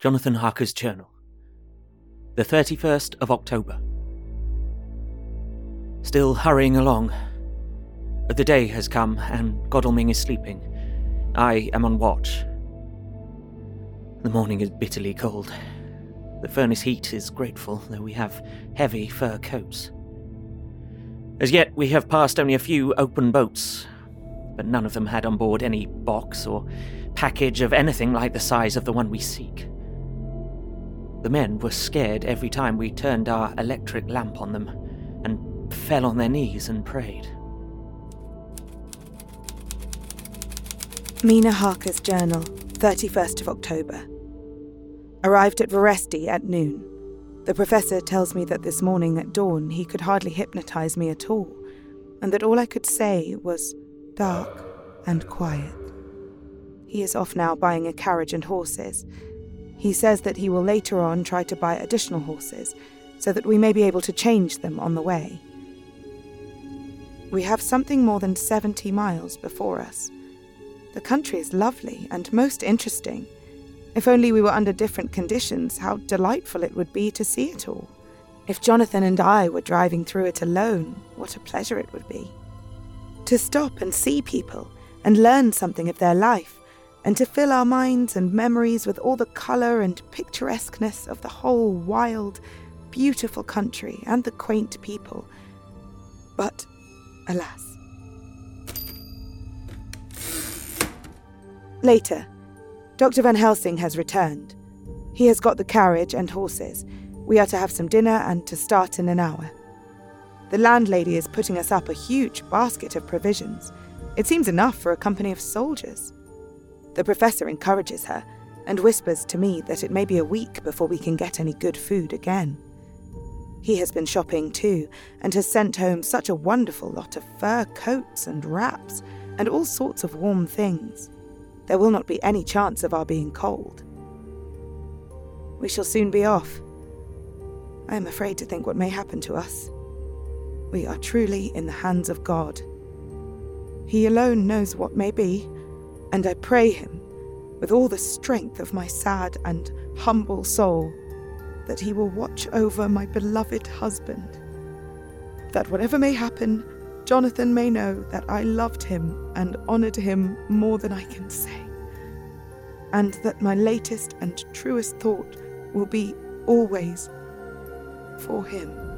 Jonathan Harker's Journal. The 31st of October. Still hurrying along. The day has come, and Godalming is sleeping. I am on watch. The morning is bitterly cold. The furnace heat is grateful, though we have heavy fur coats. As yet, we have passed only a few open boats, but none of them had on board any box or package of anything like the size of the one we seek. The men were scared every time we turned our electric lamp on them and fell on their knees and prayed. Mina Harker's Journal, 31st of October. Arrived at Veresti at noon. The professor tells me that this morning at dawn he could hardly hypnotize me at all, and that all I could say was dark and quiet. He is off now buying a carriage and horses. He says that he will later on try to buy additional horses so that we may be able to change them on the way. We have something more than 70 miles before us. The country is lovely and most interesting. If only we were under different conditions, how delightful it would be to see it all. If Jonathan and I were driving through it alone, what a pleasure it would be to stop and see people and learn something of their life, and to fill our minds and memories with all the colour and picturesqueness of the whole wild, beautiful country and the quaint people. But, alas. Later, Dr. Van Helsing has returned. He has got the carriage and horses. We are to have some dinner and to start in an hour. The landlady is putting us up a huge basket of provisions. It seems enough for a company of soldiers. The professor encourages her and whispers to me that it may be a week before we can get any good food again. He has been shopping too and has sent home such a wonderful lot of fur coats and wraps and all sorts of warm things. There will not be any chance of our being cold. We shall soon be off. I am afraid to think what may happen to us. We are truly in the hands of God. He alone knows what may be, and I pray Him, with all the strength of my sad and humble soul, that He will watch over my beloved husband. That whatever may happen, Jonathan may know that I loved him and honoured him more than I can say, and that my latest and truest thought will be always for him.